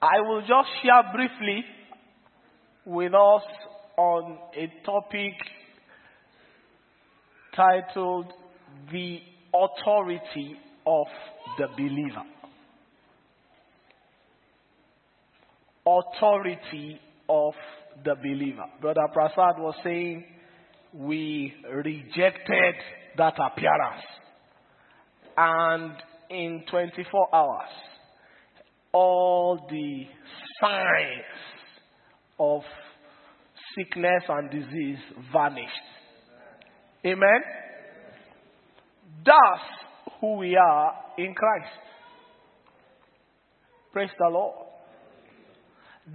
I will just share briefly with us on a topic titled The Authority of the Believer. Authority of the believer. Brother Prasad was saying we rejected that appearance. And in 24 hours, all the signs of sickness and disease vanished. Amen? That's who we are in Christ. Praise the Lord.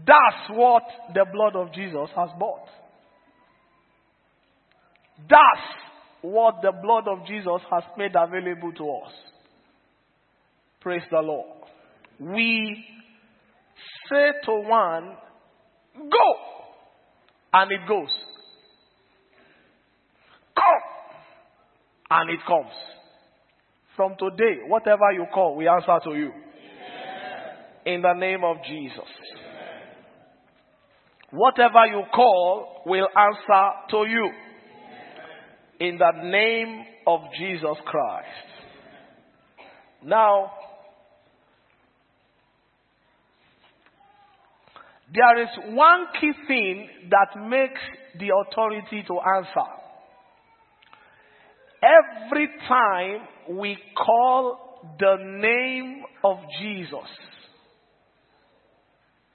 That's what the blood of Jesus has bought. That's what the blood of Jesus has made available to us. Praise the Lord. We say to one, go, and it goes. Come, and it comes. From today, whatever you call, we answer to you. In the name of Jesus. Whatever you call will answer to you. In the name of Jesus Christ. Now, there is one key thing that makes the authority to answer. Every time we call the name of Jesus,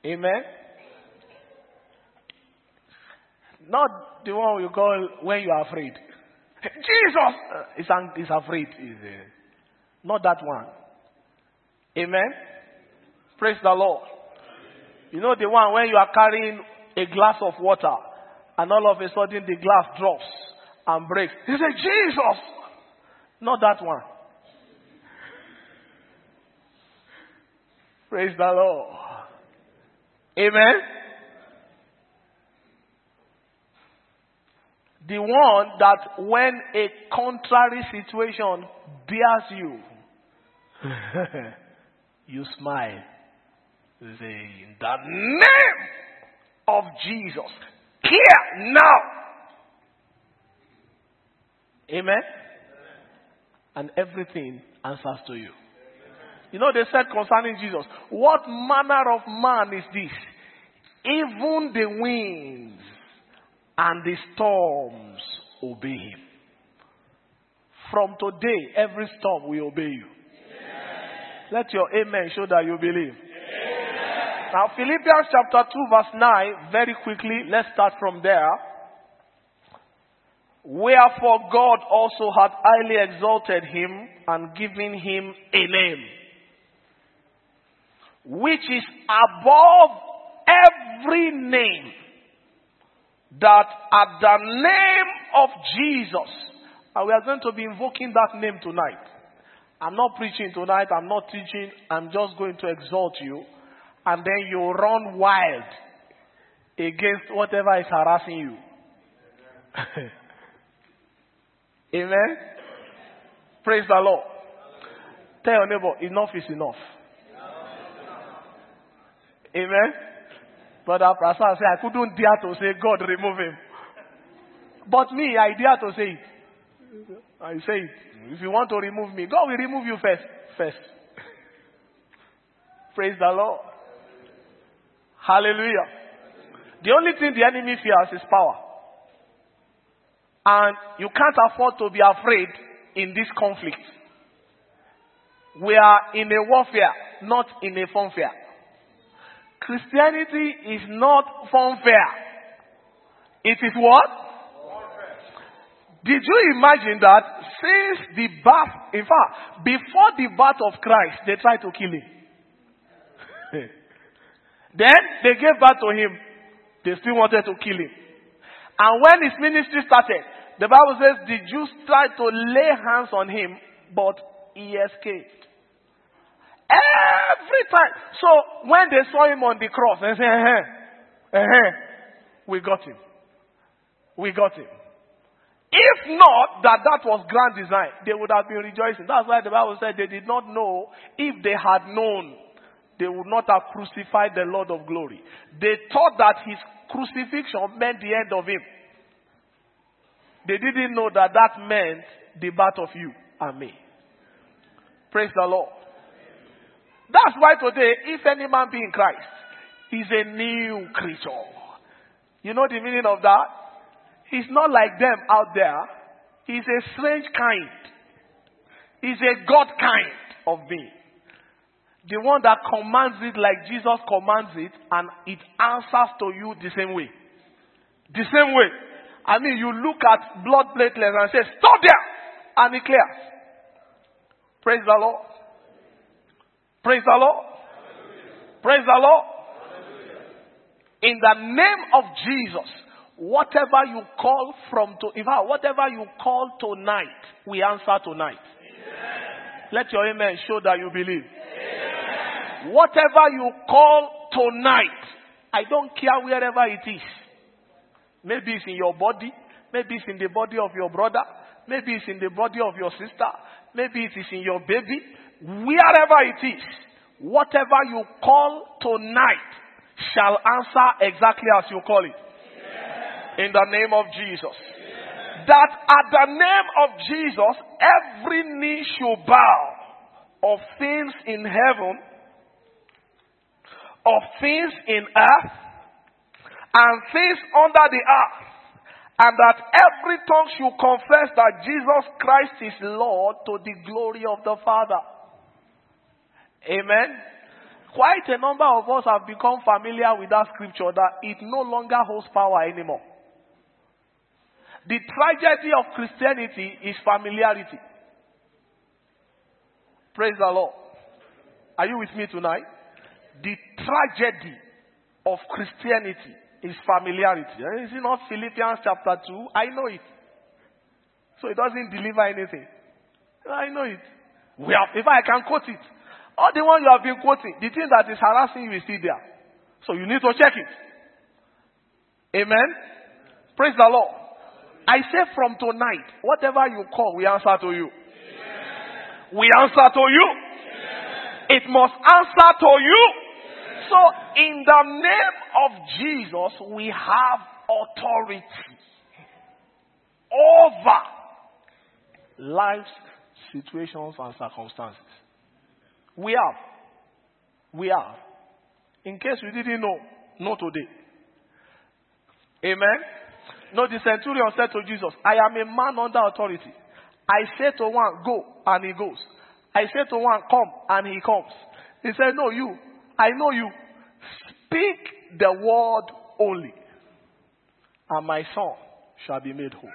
Amen. Not the one you call when you are afraid. Jesus uh, is, is afraid. Not that one. Amen. Praise the Lord. You know the one when you are carrying a glass of water and all of a sudden the glass drops and breaks. He said, Jesus! Not that one. Praise the Lord. Amen. The one that when a contrary situation bears you, you smile. In the name of Jesus, here now. Amen. And everything answers to you. You know, they said concerning Jesus, what manner of man is this? Even the winds and the storms obey him. From today, every storm will obey you. Amen. Let your amen show that you believe. Now, Philippians chapter 2, verse 9, very quickly, let's start from there. Wherefore God also hath highly exalted him and given him a name, which is above every name that at the name of Jesus, and we are going to be invoking that name tonight. I'm not preaching tonight, I'm not teaching, I'm just going to exalt you, and then you run wild against whatever is harassing you. Amen. Praise the Lord. Tell your neighbor, enough is enough. Amen. Brother Prasad said, I couldn't dare to say, God, remove him. But me, I dare to say it. I say it. If you want to remove me, God will remove you first. First. Praise the Lord. Hallelujah. The only thing the enemy fears is power. And you can't afford to be afraid in this conflict. We are in a warfare, not in a funfair. Christianity is not funfair. It is what? Did you imagine that since the birth, in fact, before the birth of Christ, they tried to kill him. Then they gave birth to him. They still wanted to kill him. And when his ministry started, the Bible says the Jews tried to lay hands on him, but he escaped. Every time. So when they saw him on the cross, they said, uh-huh, uh-huh, we got him. We got him. If not that that was grand design, they would have been rejoicing. That's why the Bible said they did not know if they had known they would not have crucified the Lord of glory. They thought that his crucifixion meant the end of him. They didn't know that that meant the birth of you and me. Praise the Lord. That's why today, if any man be in Christ, he's a new creature. You know the meaning of that? He's not like them out there. He's a strange kind. He's a God kind of being. The one that commands it like Jesus commands it, and it answers to you the same way. The same way. I mean, you look at blood platelets and say, Stop there! And it clears. Praise the Lord. Praise the Lord. Praise the Lord. In the name of Jesus, whatever you call from to, fact, whatever you call tonight, we answer tonight. Amen. Let your amen show that you believe. Whatever you call tonight, I don't care wherever it is. Maybe it's in your body, maybe it's in the body of your brother, maybe it's in the body of your sister, maybe it is in your baby, wherever it is, whatever you call tonight shall answer exactly as you call it. In the name of Jesus. That at the name of Jesus, every knee shall bow of things in heaven, of things in earth, and things under the earth and that every tongue should confess that Jesus Christ is Lord to the glory of the Father. Amen. Quite a number of us have become familiar with that scripture that it no longer holds power anymore. The tragedy of Christianity is familiarity. Praise the Lord. Are you with me tonight? The tragedy of Christianity is familiarity. Is it not Philippians chapter 2? I know it. So it doesn't deliver anything. I know it. We have, if I can quote it, all the one you have been quoting, the thing that is harassing you is still there. So you need to check it. Amen. Praise the Lord. I say from tonight, whatever you call, we answer to you. We answer to you. It must answer to you. So, in the name of Jesus, we have authority over life's situations and circumstances. We have. We have. In case we didn't know, know today. Amen. No, the centurion said to Jesus, I am a man under authority. I say to one, go, and he goes. I say to one, come, and he comes. He said, No, you, I know you. Speak the word only, and my son shall be made whole.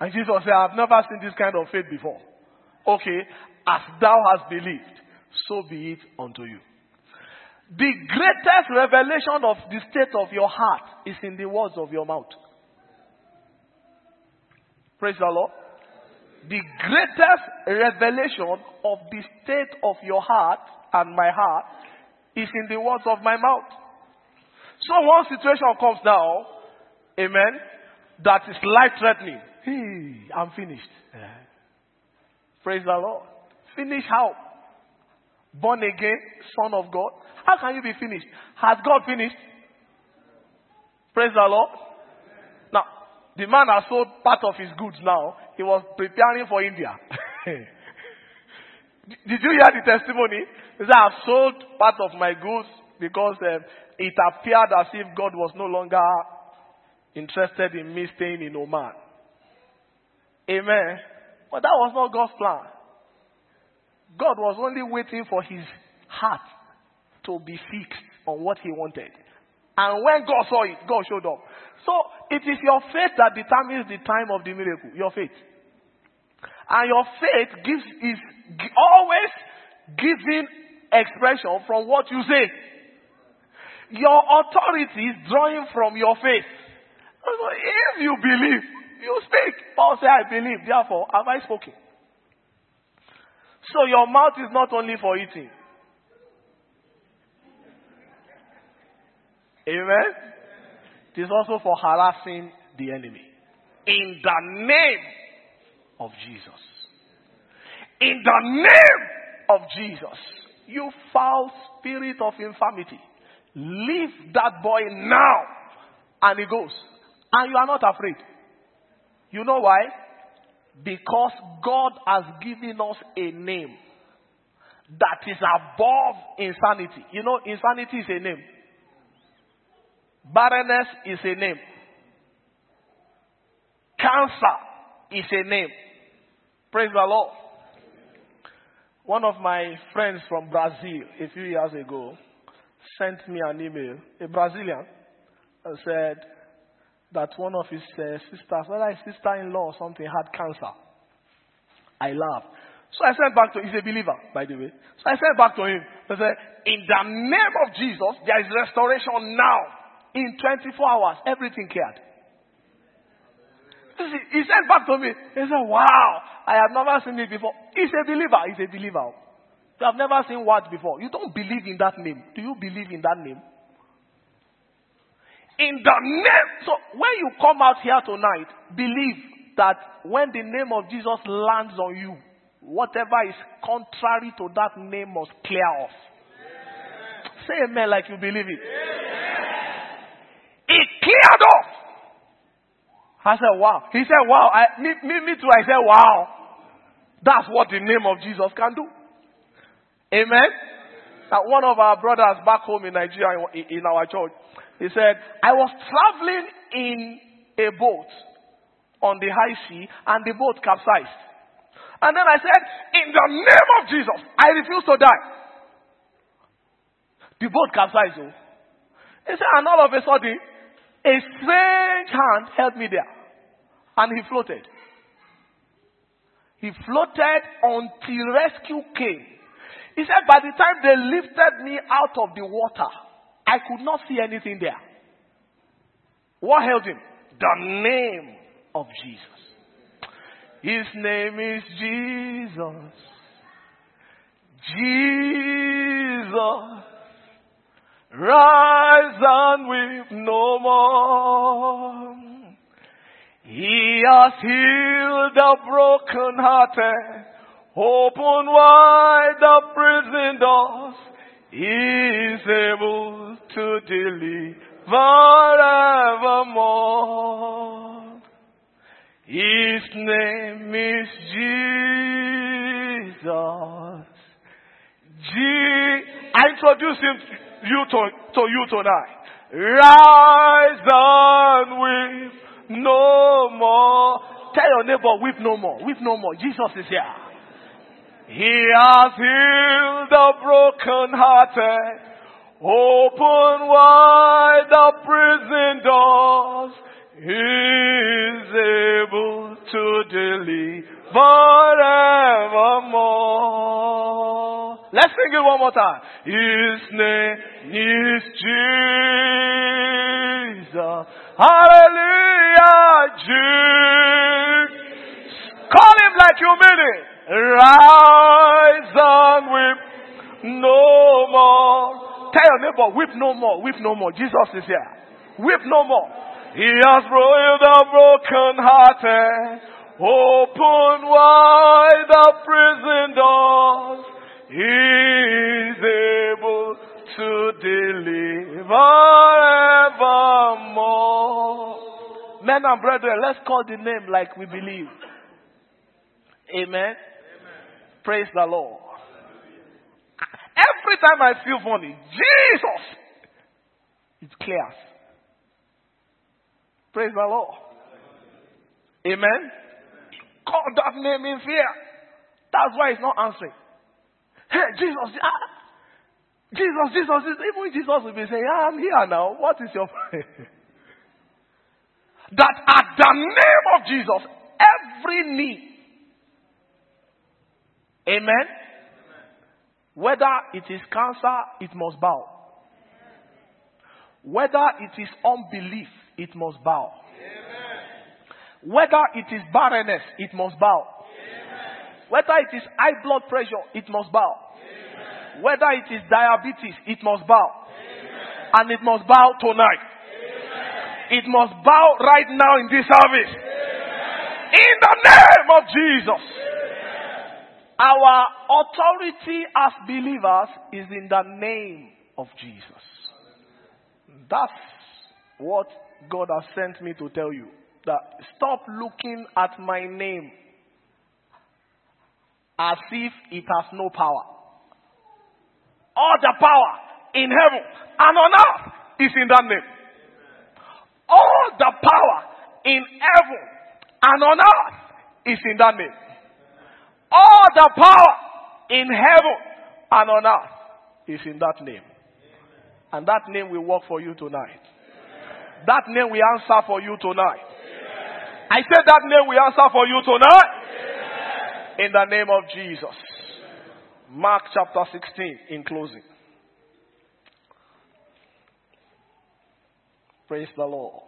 And Jesus said, I've never seen this kind of faith before. Okay, as thou hast believed, so be it unto you. The greatest revelation of the state of your heart is in the words of your mouth. Praise the Lord. The greatest revelation of the state of your heart and my heart is in the words of my mouth. So one situation comes now, amen, that is life threatening. Hey, I'm finished. Praise the Lord. Finish how? Born again, son of God. How can you be finished? Has God finished? Praise the Lord. Now, the man has sold part of his goods now. He was preparing for India. Did you hear the testimony? He said, I've sold part of my goods because um, it appeared as if God was no longer interested in me staying in Oman. Amen. But that was not God's plan. God was only waiting for his heart to be fixed on what he wanted. And when God saw it, God showed up. So it is your faith that determines the time of the miracle. Your faith. And your faith gives is always giving expression from what you say. Your authority is drawing from your faith. If you believe, you speak. Paul said, I believe, therefore have I spoken. So your mouth is not only for eating. Amen? It is also for harassing the enemy. In the name of Jesus. In the name of Jesus. You foul spirit of infirmity. Leave that boy now. And he goes. And you are not afraid. You know why? Because God has given us a name that is above insanity. You know, insanity is a name. Barrenness is a name. Cancer is a name. Praise the Lord. One of my friends from Brazil a few years ago sent me an email, a Brazilian, and said that one of his uh, sisters, whether his sister in law or something, had cancer. I laughed. So I sent back to he's a believer, by the way. So I sent back to him. I said, In the name of Jesus, there is restoration now. In 24 hours, everything cleared. He sent back to me. He said, Wow, I have never seen it before. He's a believer. He's a believer. You have never seen what before. You don't believe in that name. Do you believe in that name? In the name. So when you come out here tonight, believe that when the name of Jesus lands on you, whatever is contrary to that name must clear off. Say amen like you believe it. It cleared off. I said, wow. He said, wow. I, me, me, me too. I said, wow. That's what the name of Jesus can do. Amen. Now, one of our brothers back home in Nigeria, in, our church, he said, I was traveling in a boat on the high sea and the boat capsized. And then I said, in the name of Jesus, I refuse to die. The boat capsized. Oh. He said, and all of a sudden, a strange hand held me there. And he floated. He floated until rescue came. He said, by the time they lifted me out of the water, I could not see anything there. What held him? The name of Jesus. His name is Jesus. Jesus. Rise and weep no more. He has healed the brokenhearted, open wide the prison doors. He is able to deliver evermore. His name is Jesus. Je- I introduce him you to, to you tonight. Rise and weep no more. Tell your neighbor, weep no more. Weep no more. Jesus is here. He has healed the brokenhearted. Open wide the prison doors. He is able to deliver evermore. Let's sing it one more time. His name is Jesus. Hallelujah, Jesus. Call him like you mean it. Rise and weep no more. Tell your neighbor, weep no more, weep no more. Jesus is here. Weep no more. He has broiled the broken hearted. Open wide the prison doors. He is able to deliver evermore. Men and brethren, let's call the name like we believe. Amen. Praise the Lord. Every time I feel funny, Jesus, it clears. Praise the Lord. Amen. Call that name in fear. That's why it's not answering. Hey, Jesus, ah, Jesus, Jesus, even Jesus will be saying, ah, I'm here now. What is your prayer? That at the name of Jesus, every knee Amen? Whether it is cancer, it must bow. Whether it is unbelief, it must bow. Whether it is barrenness, it must bow. Whether it is high blood pressure, it must bow. Whether it is diabetes, it must bow. And it must bow tonight. It must bow right now in this service. In the name of Jesus. Our authority as believers is in the name of Jesus. That's what God has sent me to tell you. That stop looking at my name as if it has no power. All the power in heaven and on earth is in that name. All the power in heaven and on earth is in that name. All the power in heaven and on earth is in that name. And that name will work for you tonight. That name will answer for you tonight. I said that name will answer for you tonight. In the name of Jesus. Mark chapter 16 in closing. Praise the Lord.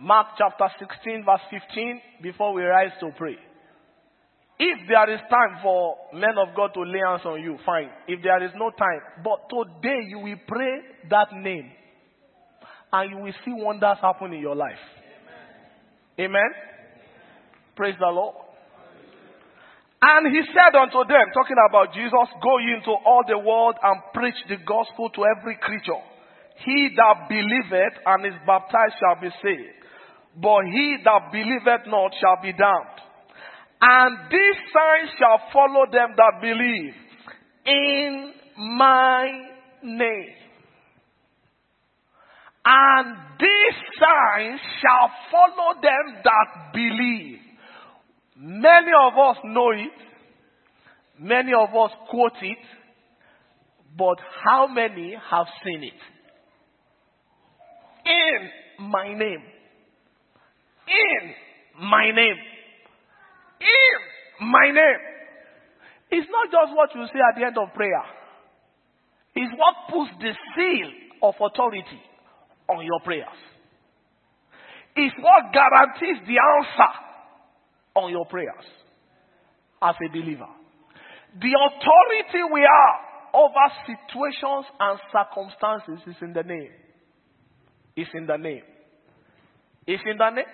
Mark chapter 16, verse 15, before we rise to pray. If there is time for men of God to lay hands on you, fine. If there is no time, but today you will pray that name and you will see wonders happen in your life. Amen. Amen? Praise the Lord. And he said unto them, talking about Jesus, go ye into all the world and preach the gospel to every creature. He that believeth and is baptized shall be saved but he that believeth not shall be damned. And these signs shall follow them that believe in my name. And these signs shall follow them that believe. Many of us know it. Many of us quote it. But how many have seen it? In my name in my name. In my name. It's not just what you say at the end of prayer. It's what puts the seal of authority on your prayers. It's what guarantees the answer on your prayers as a believer. The authority we have over situations and circumstances is in the name. It's in the name. It's in the name.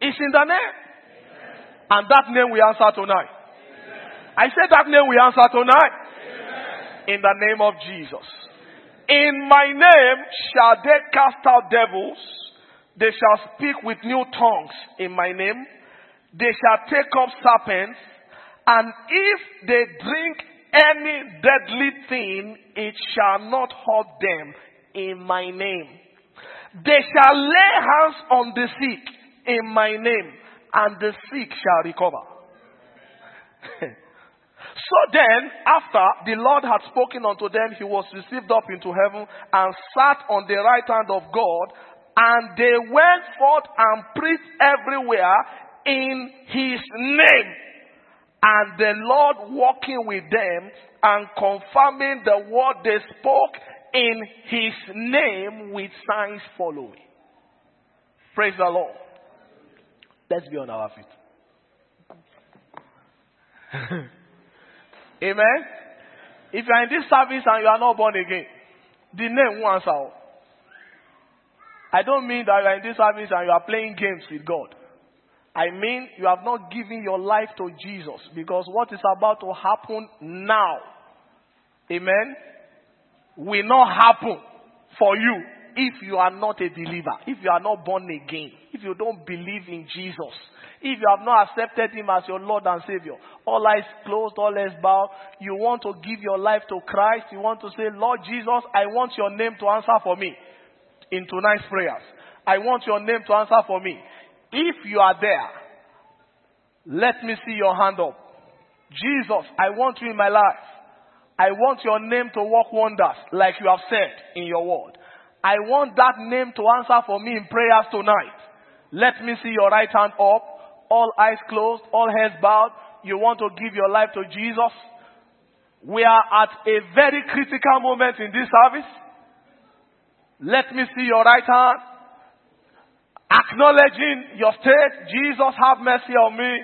It's in the name. Amen. And that name we answer tonight. Amen. I said that name we answer tonight. Amen. In the name of Jesus. In my name shall they cast out devils. They shall speak with new tongues in my name. They shall take up serpents. And if they drink any deadly thing, it shall not hurt them in my name. They shall lay hands on the sick in my name, and the sick shall recover. so then, after the Lord had spoken unto them, he was received up into heaven and sat on the right hand of God, and they went forth and preached everywhere in his name. And the Lord walking with them and confirming the word they spoke in his name with signs following. Praise the Lord. Let's be on our feet. Amen. If you are in this service and you are not born again, the name won't answer. I don't mean that you are in this service and you are playing games with God. I mean you have not given your life to Jesus because what is about to happen now, amen, will not happen for you if you are not a believer, if you are not born again, if you don't believe in Jesus, if you have not accepted Him as your Lord and Savior, all eyes closed, all eyes bowed, you want to give your life to Christ, you want to say, Lord Jesus, I want your name to answer for me in tonight's prayers. I want your name to answer for me. If you are there, let me see your hand up. Jesus, I want you in my life. I want your name to work wonders like you have said in your word. I want that name to answer for me in prayers tonight. Let me see your right hand up, all eyes closed, all heads bowed. You want to give your life to Jesus? We are at a very critical moment in this service. Let me see your right hand. Acknowledging your state. Jesus, have mercy on me.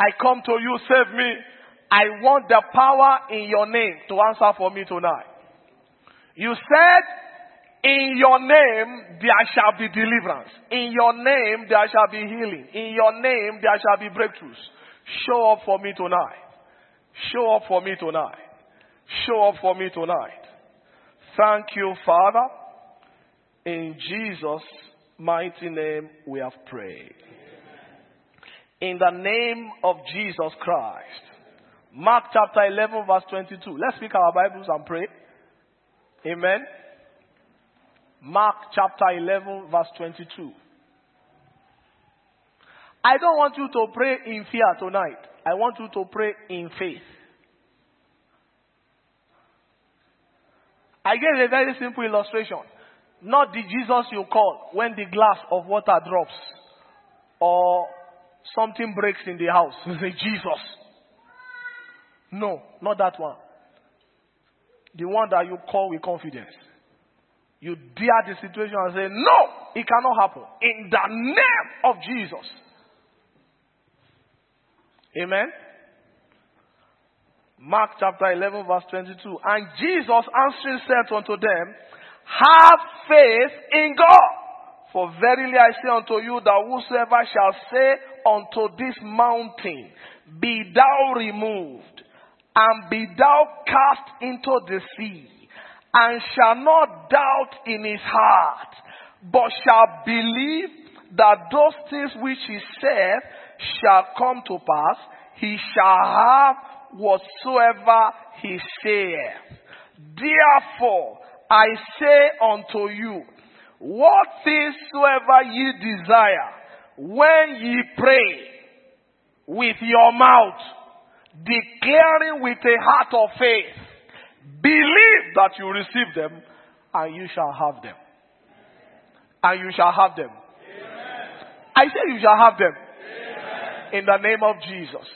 I come to you, save me. I want the power in your name to answer for me tonight. You said In your name there shall be deliverance. In your name there shall be healing. In your name there shall be breakthroughs. Show up for me tonight. Show up for me tonight. Show up for me tonight. Thank you, Father. In Jesus' mighty name we have prayed. In the name of Jesus Christ. Mark chapter 11 verse 22. Let's pick our Bibles and pray. Amen. Mark chapter 11 verse 22. I don't want you to pray in fear tonight. I want you to pray in faith. I gave a very simple illustration. Not the Jesus you call when the glass of water drops or something breaks in the house. You say, Jesus. No, not that one. The one that you call with confidence. You dare the situation and say, No, it cannot happen. In the name of Jesus. Amen. Mark chapter 11, verse 22. And Jesus answering said unto them, Have faith in God. For verily I say unto you that whosoever shall say unto this mountain, Be thou removed, and be thou cast into the sea, and shall not doubt in his heart, but shall believe that those things which he saith shall come to pass, he shall have whatsoever he saith. Therefore, I say unto you, what things soever ye desire, when ye pray with your mouth, declaring with a heart of faith, believe that you receive them, and you shall have them. And you shall have them. Amen. I say you shall have them. Amen. In the name of Jesus.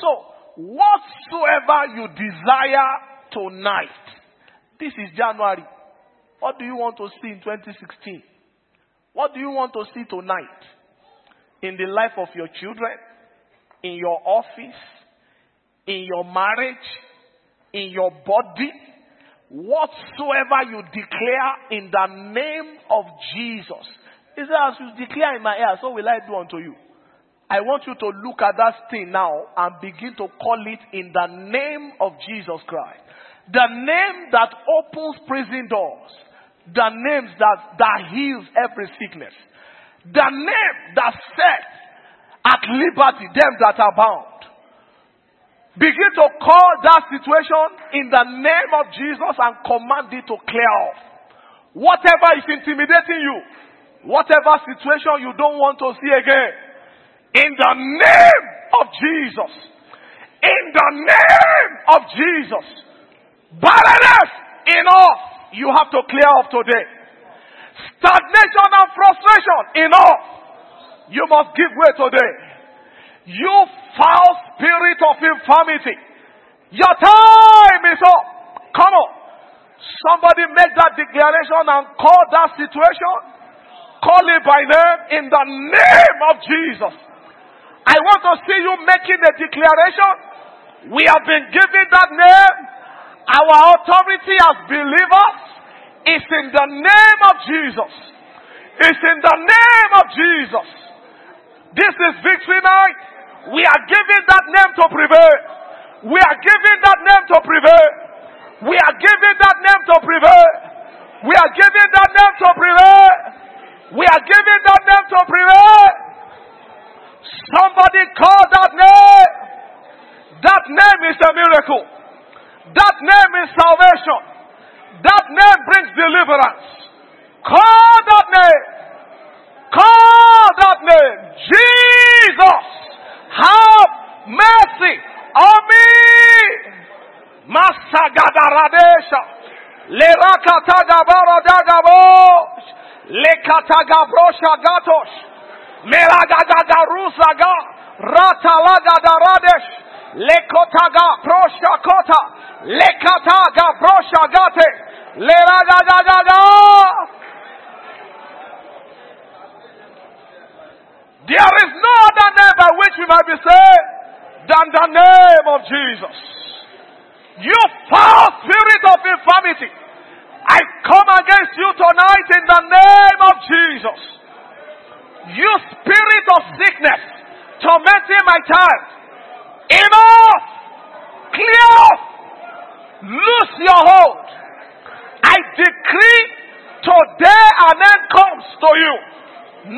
So, whatsoever you desire tonight, this is January. What do you want to see in 2016? What do you want to see tonight? In the life of your children, in your office, in your marriage, in your body, whatsoever you declare in the name of Jesus. He said, as you declare in my ear, so will I do unto you. I want you to look at that thing now and begin to call it in the name of Jesus Christ. The name that opens prison doors. The name that, that heals every sickness. The name that sets at liberty them that are bound. Begin to call that situation in the name of Jesus and command it to clear off. Whatever is intimidating you, whatever situation you don't want to see again, in the name of Jesus. In the name of Jesus. Barrenness enough. You have to clear off today. Stagnation and frustration enough. You must give way today. You foul spirit of infirmity. Your time is up. Come on. Somebody make that declaration and call that situation. Call it by name in the name of Jesus. I want to see you making a declaration. We have been given that name. Our authority as believers is in the name of Jesus. It's in the name of Jesus. This is victory night. We are giving that name to prevail. We are giving that name to prevail. We are giving that name to prevail. We are giving that name to prevail. We are giving that name to prevail. Somebody call that name. That name is a miracle. That name is salvation. That name brings deliverance. Call that name. Call that name. Jesus, have mercy on me. Masagadaradesha. Lerakatagabaradagabosh. Lekatagabrosha gatosh. Melagagagarusaga, Ratalagadaradeš, Lekataga proshagate, Leragagagaga. There is no other name by which we might be saved than the name of Jesus. You foul spirit of infirmity, I come against you tonight in the name of Jesus. You spirit of sickness tormenting my child. Enough! Clear! Loose your hold. I decree today an end comes to you.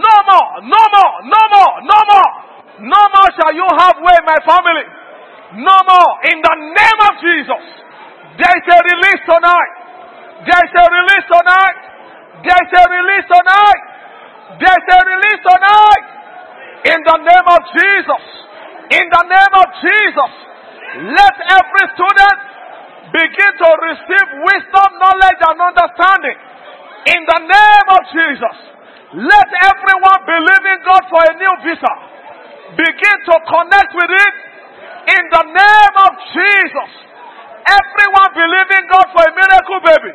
No more, no more, no more, no more. No more shall you have way my family. No more. In the name of Jesus. There is a release tonight. There is a release tonight. There is a release tonight. There is a release tonight. In the name of Jesus. In the name of Jesus. Let every student begin to receive wisdom, knowledge, and understanding. In the name of Jesus. Let everyone believe in God for a new visa. Begin to connect with it in the name of Jesus. Everyone believing God for a miracle baby,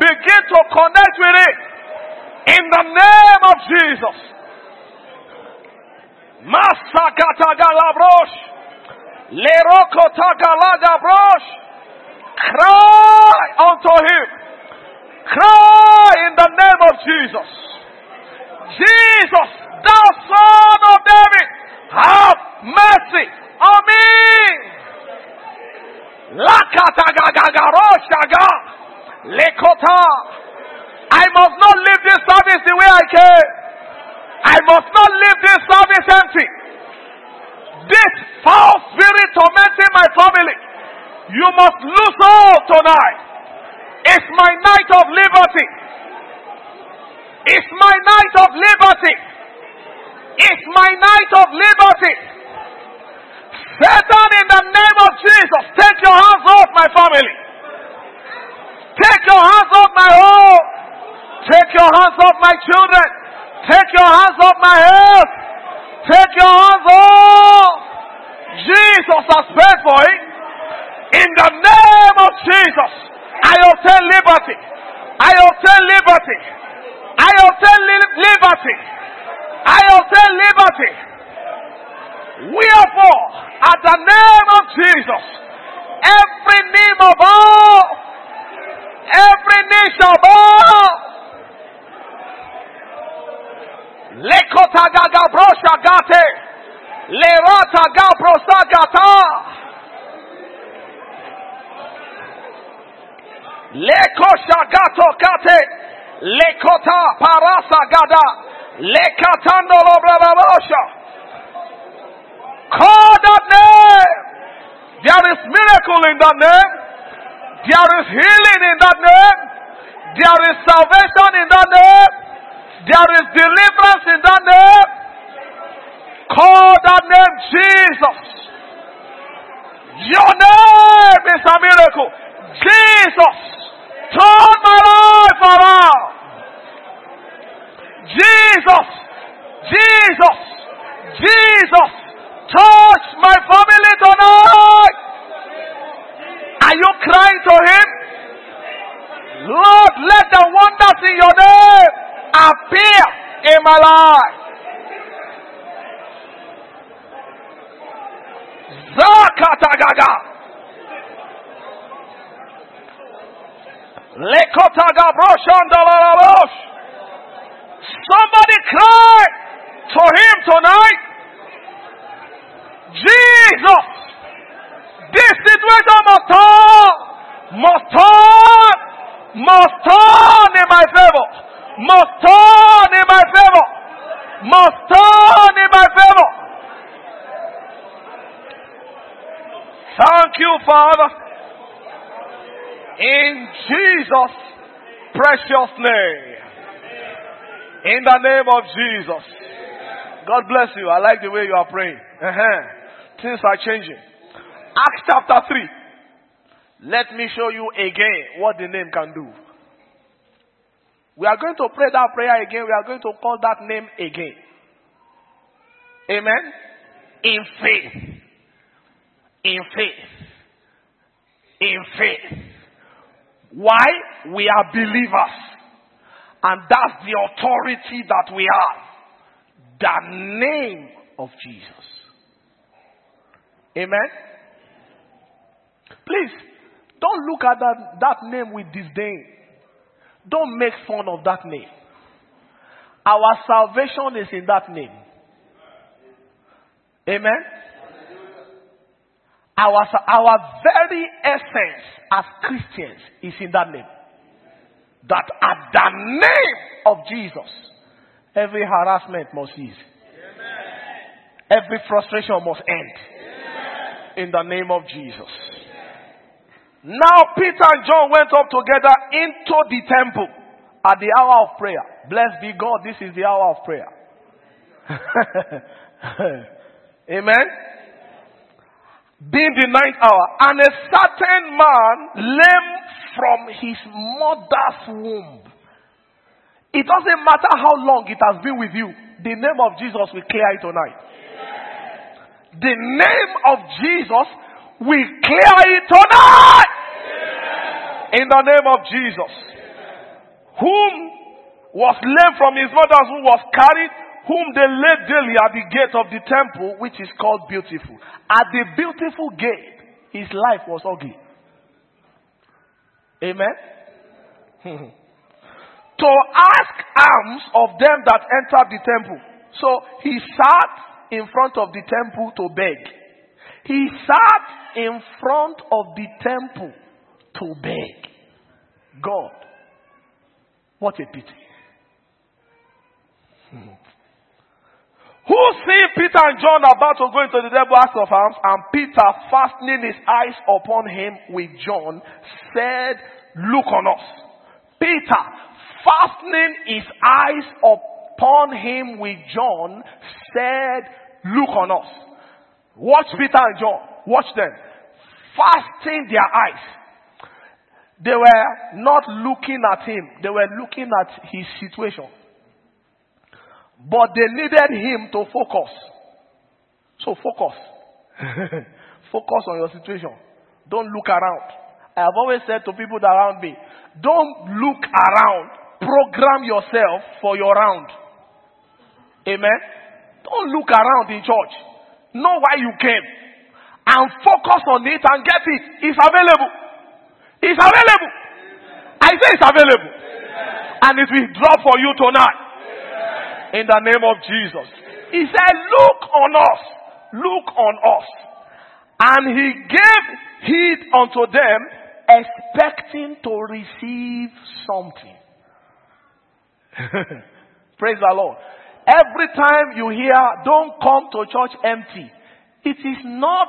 begin to connect with it in the name of Jesus. Masakatagalabrosh. Lerokotagalaga Cry unto him. Cry in the name of Jesus. Jesus, thou son of David, have mercy. Lakatagagagaroshaga. Lekota. I must not leave this service the way I came. I must not leave this service empty. This foul spirit tormenting my family. You must lose all tonight. It's my night of liberty. It's my night of liberty. It's my night of liberty. Satan, in the name of Jesus, take your hands off my family. Take your hands off my home. Take your hands off my children. Take your hands off my health. Take your hands off. Jesus has paid for it. In the name of Jesus, I obtain liberty. I obtain liberty. I obtain li- liberty. I obtain liberty. Wherefore, at the name of Jesus, every knee of all, every knee shall bow. Lekota gaga brosha gate, lerata gabrosa gata. Lekosha gato kate, lekota parasa gada, lekatando lobrabosha. Call that name. There is miracle in that name. There is healing in that name. There is salvation in that name. There is deliverance in that name. Call that name Jesus. Your name is a miracle. Jesus. Turn my life around. Jesus. Jesus. Jesus. Touch my family tonight. Are you crying to Him? Lord, let the wonders in your name appear in my life. Zakatagaga. Lekotaga broshandalalarosh. Somebody cry to him tonight. Jesus, this situation must turn, must turn, must turn in my favor, must turn in my favor, must turn in my favor. Thank you, Father. In Jesus' precious name. In the name of Jesus. God bless you. I like the way you are praying. Uh-huh. Things are changing. Acts chapter 3. Let me show you again what the name can do. We are going to pray that prayer again. We are going to call that name again. Amen. In faith. In faith. In faith. Why? We are believers. And that's the authority that we have. The name of Jesus. Amen. Please, don't look at that, that name with disdain. Don't make fun of that name. Our salvation is in that name. Amen. Our, our very essence as Christians is in that name. That at the name of Jesus, every harassment must cease. Every frustration must end. In the name of Jesus. Now Peter and John went up together into the temple at the hour of prayer. Blessed be God, this is the hour of prayer. Amen being the ninth hour, and a certain man lame from his mother's womb. It doesn't matter how long it has been with you, the name of Jesus will clear it tonight. The name of Jesus will clear it tonight. In the name of Jesus. Whom was lame from his mother's womb was carried whom they laid daily at the gate of the temple, which is called Beautiful. At the beautiful gate, his life was ugly. Amen? to ask alms of them that entered the temple. So he sat in front of the temple to beg. He sat in front of the temple to beg. God, what a pity. Hmm. Who see Peter and John about to go into the devil's asked of alms, and Peter fastening his eyes upon him with John, said, Look on us. Peter fastening his eyes upon him with John, said, Look on us. Watch Peter and John. Watch them. Fasten their eyes. They were not looking at him, they were looking at his situation. But they needed him to focus. So focus. focus on your situation. Don't look around. I have always said to people around me, don't look around. Program yourself for your round. Amen. Don't look around in church. Know why you came. And focus on it and get it. It's available. It's available. I say it's available. And it will drop for you tonight in the name of Jesus. He said, Look on us, look on us. And he gave heed unto them, expecting to receive something. Praise the Lord. Every time you hear, don't come to church empty, it is not,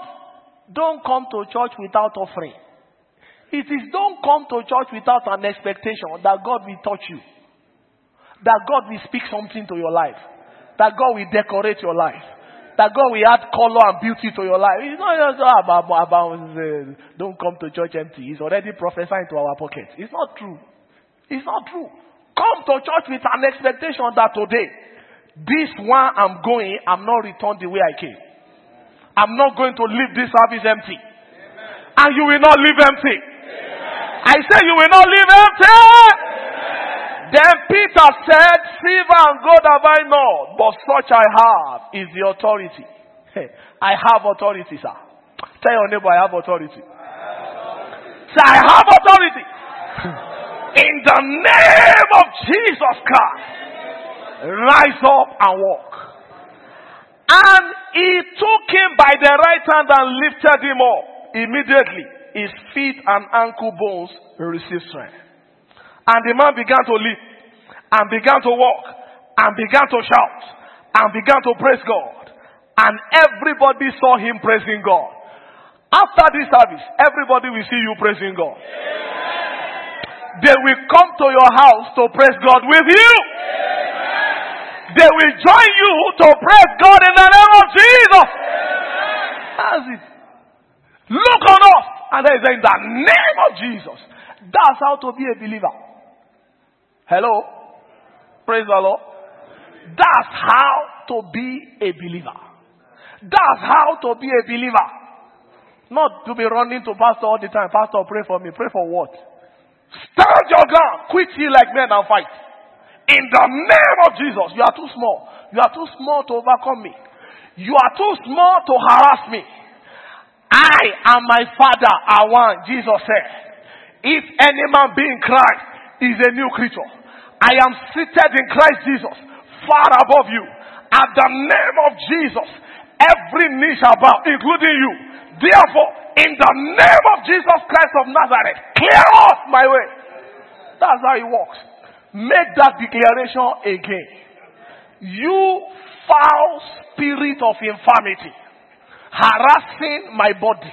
don't come to church without offering. It is don't come to church without an expectation that God will touch you. That God will speak something to your life. That God will decorate your life. That God will add color and beauty to your life. It's not just about, about, about uh, don't come to church empty. He's already prophesying to our pockets. It's not true. It's not true. Come to church with an expectation that today, this one I'm going, I'm not returned the way I came. I'm not going to leave this service empty. Amen. And you will not leave empty. Amen. I say you will not leave empty. Then Peter said, Silver and gold have I not, but such I have is the authority. I have authority, sir. Tell your neighbor, I have authority. Say, I have authority. In the name of Jesus Christ, rise up and walk. And he took him by the right hand and lifted him up. Immediately, his feet and ankle bones received strength. And the man began to leap and began to walk and began to shout and began to praise God. And everybody saw him praising God. After this service, everybody will see you praising God. They will come to your house to praise God with you. They will join you to praise God in the name of Jesus. That's it. Look on us. And they say, in the name of Jesus. That's how to be a believer. Hello? Praise the Lord. That's how to be a believer. That's how to be a believer. Not to be running to pastor all the time. Pastor, pray for me. Pray for what? Stand your ground. Quit here like men and fight. In the name of Jesus. You are too small. You are too small to overcome me. You are too small to harass me. I and my father are one. Jesus said. If any man be in Christ, is a new creature. I am seated in Christ Jesus, far above you. At the name of Jesus, every knee shall bow, including you. Therefore, in the name of Jesus Christ of Nazareth, clear off my way. That's how it works. Make that declaration again. You foul spirit of infirmity, harassing my body,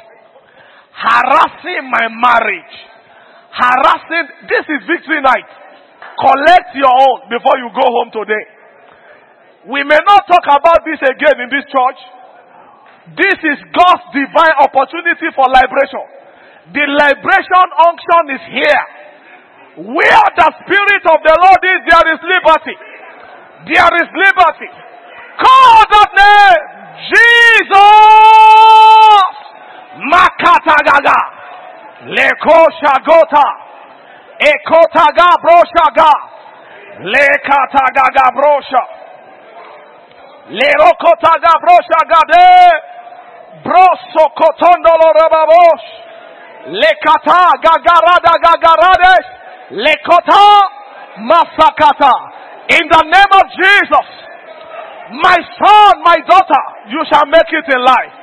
harassing my marriage, harassing, this is victory night. Collect your own before you go home today. We may not talk about this again in this church. This is God's divine opportunity for liberation. The liberation unction is here. Where the Spirit of the Lord is, there is liberty. There is liberty. Call that name. Jesus. Makatagaga. Leko shagota. Ekotaga broshaga. Lekatagaga brosha. Lerokotaga broshaga de. Broso kotondolo rababosh. Lekata gagarada gagarades. Lekota masakata. In the name of Jesus. My son, my daughter, you shall make it in life.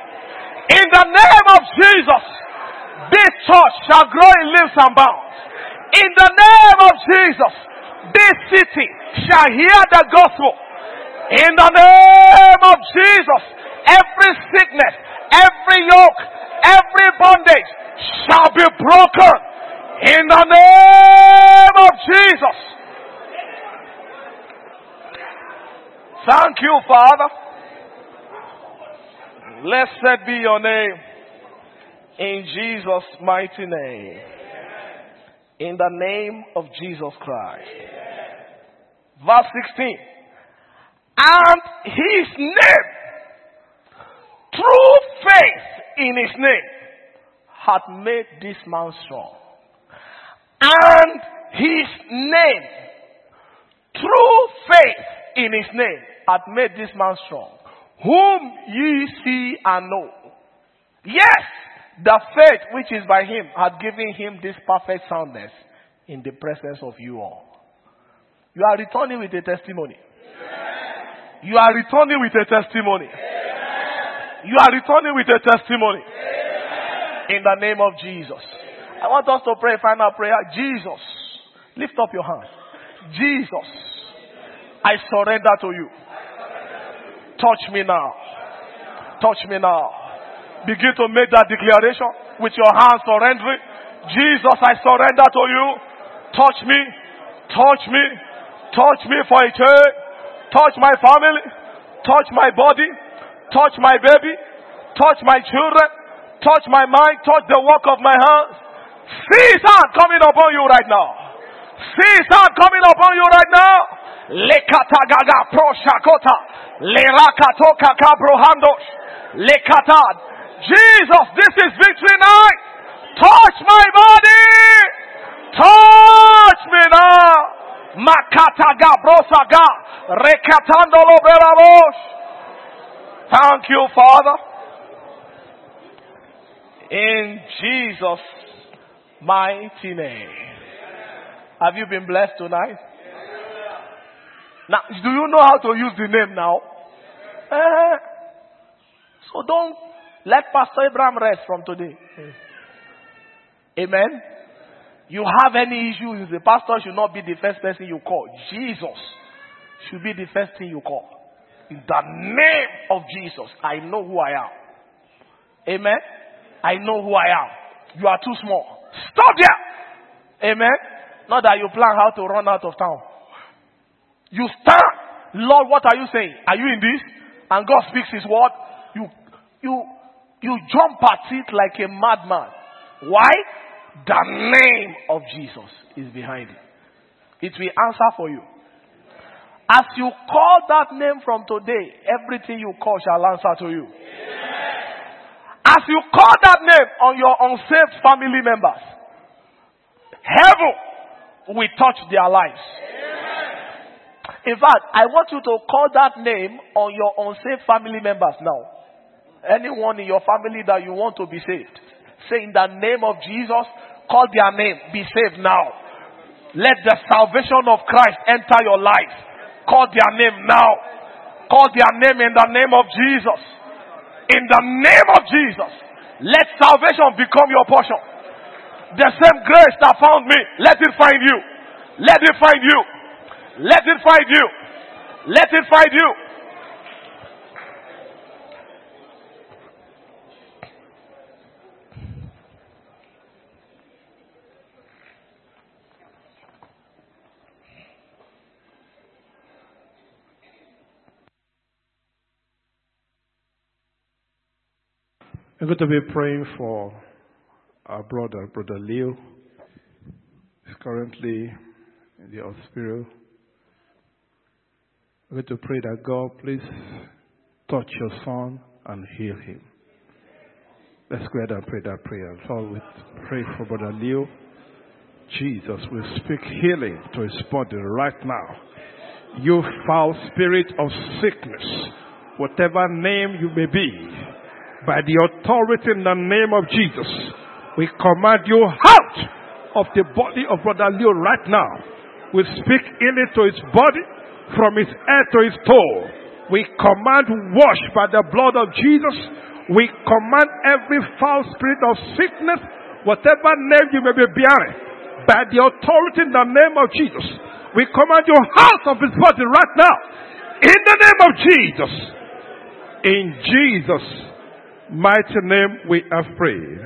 In the name of Jesus, this church shall grow in leaps and bounds. In the name of Jesus, this city shall hear the gospel. In the name of Jesus, every sickness, every yoke, every bondage shall be broken. In the name of Jesus. Thank you, Father. Blessed be your name. In Jesus' mighty name. In the name of Jesus Christ. Verse 16. And his name, through faith in his name, had made this man strong. And his name, through faith in his name, had made this man strong, whom ye see and know. Yes, the faith which is by him hath given him this perfect soundness in the presence of you all. You are returning with a testimony. You are returning with a testimony. You are returning with a testimony. In the name of Jesus. I want us to pray final prayer. Jesus, lift up your hand. Jesus, I surrender to you. Touch me now. Touch me now. Begin to make that declaration with your hands surrendering. Jesus, I surrender to you. Touch me. Touch me. Touch me for a change. Touch my family. Touch my body. Touch my baby. Touch my children. Touch my mind. Touch the work of my hands. See his hand coming upon you right now. See his hand coming upon you right now. Lekatagaga pro shakota. Lerakatoka kabrohandos. Lekatad. Jesus, this is victory night. Touch my body. Touch me now. Makataga brosaga. Rekatandolo berabos. Thank you, Father. In Jesus' mighty name. Have you been blessed tonight? Now, do you know how to use the name now? Uh, so don't let Pastor Abraham rest from today. Amen. You have any issues, the pastor should not be the first person you call. Jesus should be the first thing you call. In the name of Jesus, I know who I am. Amen. I know who I am. You are too small. Stop there. Amen. Not that you plan how to run out of town. You stand. Lord, what are you saying? Are you in this? And God speaks his word. You, you, you jump at it like a madman. Why? The name of Jesus is behind it. It will answer for you. As you call that name from today, everything you call shall answer to you. As you call that name on your unsaved family members, heaven will touch their lives. In fact, I want you to call that name on your unsaved family members now. Anyone in your family that you want to be saved, say in the name of Jesus, call their name, be saved now. Let the salvation of Christ enter your life. Call their name now. Call their name in the name of Jesus. In the name of Jesus. Let salvation become your portion. The same grace that found me, let it find you. Let it find you. Let it find you. Let it find you. I'm going to be praying for our brother, Brother Leo. He's currently in the hospital. I'm going to pray that God, please touch your son and heal him. Let's go ahead and pray that prayer. So we pray for Brother Leo. Jesus we speak healing to his body right now. You foul spirit of sickness, whatever name you may be, by the authority in the name of Jesus, we command you out of the body of Brother Leo right now. We speak healing to his body from his head to his toe. We command wash by the blood of Jesus. We command every foul spirit of sickness, whatever name you may be bearing, by the authority in the name of Jesus. We command you out of his body right now. In the name of Jesus. In Jesus' mighty name we have prayed.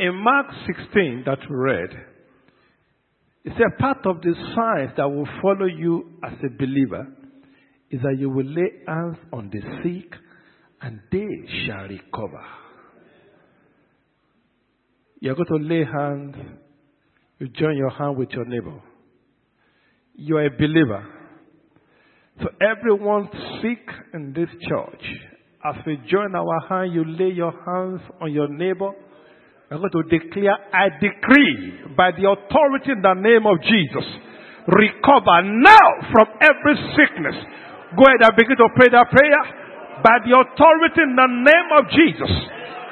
In Mark 16 that we read, it's a part of the signs that will follow you as a believer is that you will lay hands on the sick and they shall recover. You're going to lay hands, you join your hand with your neighbor. You're a believer. So everyone sick in this church, as we join our hand, you lay your hands on your neighbor. I'm going to declare, I decree by the authority in the name of Jesus, recover now from every sickness. Go ahead and begin to pray that prayer. By the authority in the name of Jesus,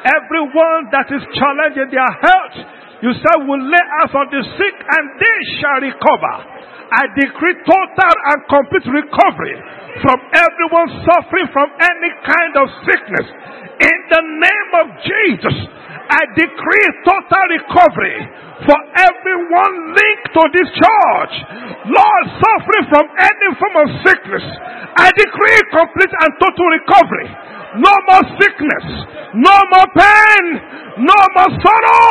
everyone that is challenging their health, you say will lay us on the sick and they shall recover. I decree total and complete recovery from everyone suffering from any kind of sickness. In the name of Jesus, I decree total recovery for everyone linked to this church. Lord, suffering from any form of sickness, I decree complete and total recovery. No more sickness, no more pain, no more sorrow,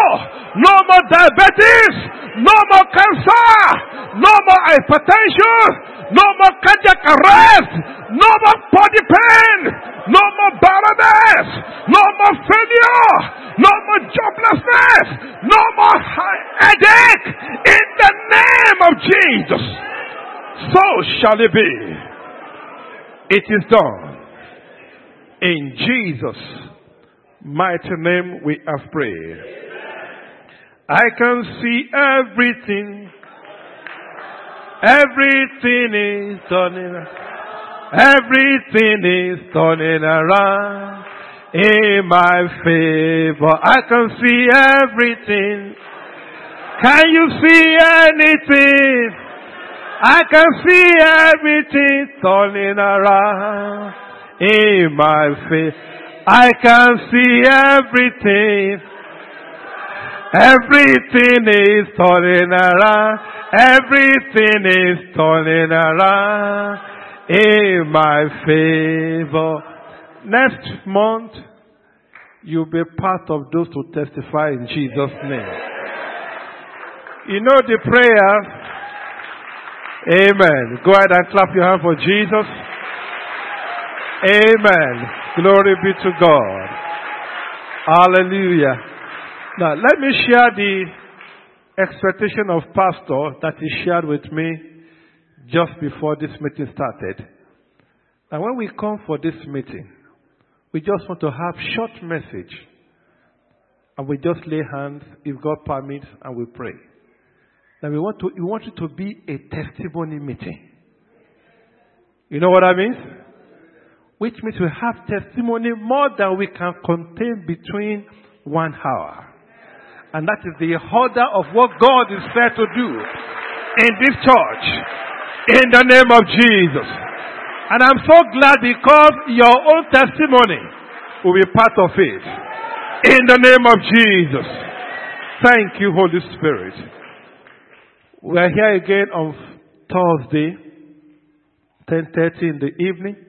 no more diabetes, no more cancer, no more hypertension, no more cardiac arrest. No more body pain. No more barrenness. No more failure. No more joblessness. No more headache. In the name of Jesus. So shall it be. It is done. In Jesus' mighty name we have prayed. I can see everything Everything is turning Everything is turning around in my favor. I can see everything. Can you see anything? I can see everything turning around in my favor. I can see everything. Everything is turning around. Everything is turning around in my favor. Next month, you'll be part of those who testify in Jesus' name. You know the prayer. Amen. Go ahead and clap your hand for Jesus. Amen. Glory be to God. Hallelujah. Now, let me share the expectation of pastor that he shared with me just before this meeting started. Now, when we come for this meeting, we just want to have short message. And we just lay hands, if God permits, and we pray. Now we want to we want it to be a testimony meeting. You know what I mean? Which means we have testimony more than we can contain between one hour. And that is the order of what God is said to do in this church. In the name of Jesus. And I'm so glad because your own testimony will be part of it. In the name of Jesus. Thank you, Holy Spirit. We are here again on Thursday, 10.30 in the evening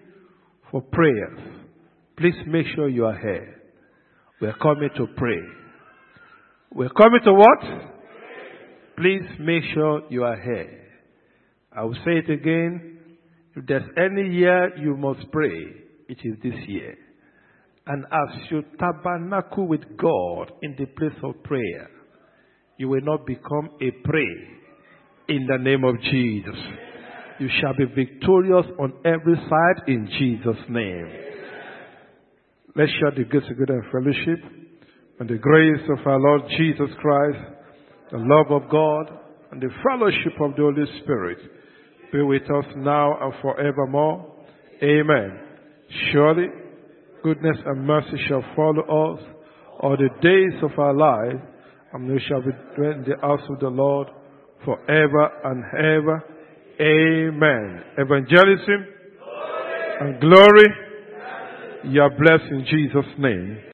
for prayers. Please make sure you are here. We are coming to pray. We're coming to what? Please make sure you are here. I will say it again. If there's any year you must pray, it is this year. And as you tabernacle with God in the place of prayer, you will not become a prey in the name of Jesus. You shall be victorious on every side in Jesus' name. Let's share the grace of God and fellowship. And the grace of our Lord Jesus Christ, the love of God, and the fellowship of the Holy Spirit be with us now and forevermore. Amen. Surely, goodness and mercy shall follow us all the days of our life, and we shall be dwelling in the house of the Lord forever and ever. Amen. Evangelism and glory, you are blessed in Jesus' name.